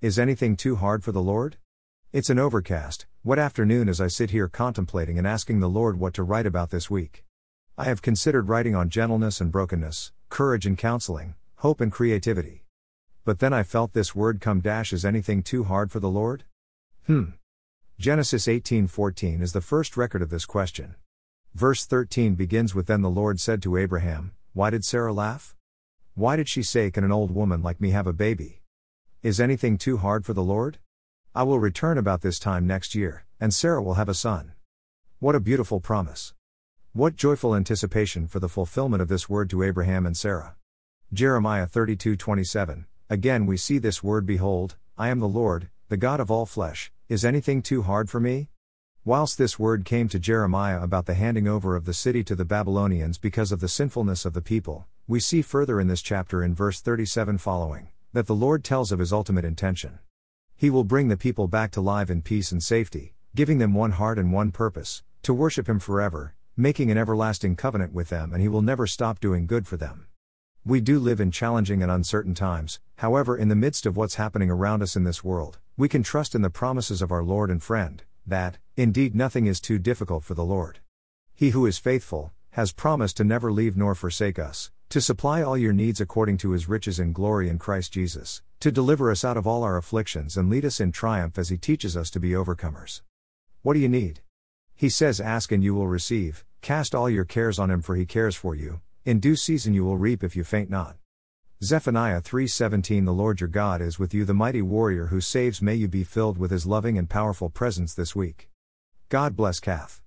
Is anything too hard for the Lord? It's an overcast, what afternoon as I sit here contemplating and asking the Lord what to write about this week. I have considered writing on gentleness and brokenness, courage and counseling, hope and creativity. But then I felt this word come dash is anything too hard for the Lord? Hmm. Genesis 18:14 is the first record of this question. Verse 13 begins with then the Lord said to Abraham, Why did Sarah laugh? Why did she say can an old woman like me have a baby? Is anything too hard for the Lord? I will return about this time next year, and Sarah will have a son. What a beautiful promise! What joyful anticipation for the fulfillment of this word to Abraham and Sarah. Jeremiah 32:27. Again we see this word behold, I am the Lord, the God of all flesh. Is anything too hard for me? Whilst this word came to Jeremiah about the handing over of the city to the Babylonians because of the sinfulness of the people, we see further in this chapter in verse 37 following that the Lord tells of his ultimate intention. He will bring the people back to live in peace and safety, giving them one heart and one purpose, to worship him forever, making an everlasting covenant with them, and he will never stop doing good for them. We do live in challenging and uncertain times, however, in the midst of what's happening around us in this world, we can trust in the promises of our Lord and friend, that, indeed, nothing is too difficult for the Lord. He who is faithful, has promised to never leave nor forsake us, to supply all your needs according to his riches in glory in Christ Jesus, to deliver us out of all our afflictions and lead us in triumph as he teaches us to be overcomers. What do you need? He says, Ask and you will receive, cast all your cares on him for he cares for you, in due season you will reap if you faint not. Zephaniah 3:17 The Lord your God is with you the mighty warrior who saves may you be filled with his loving and powerful presence this week. God bless Kath.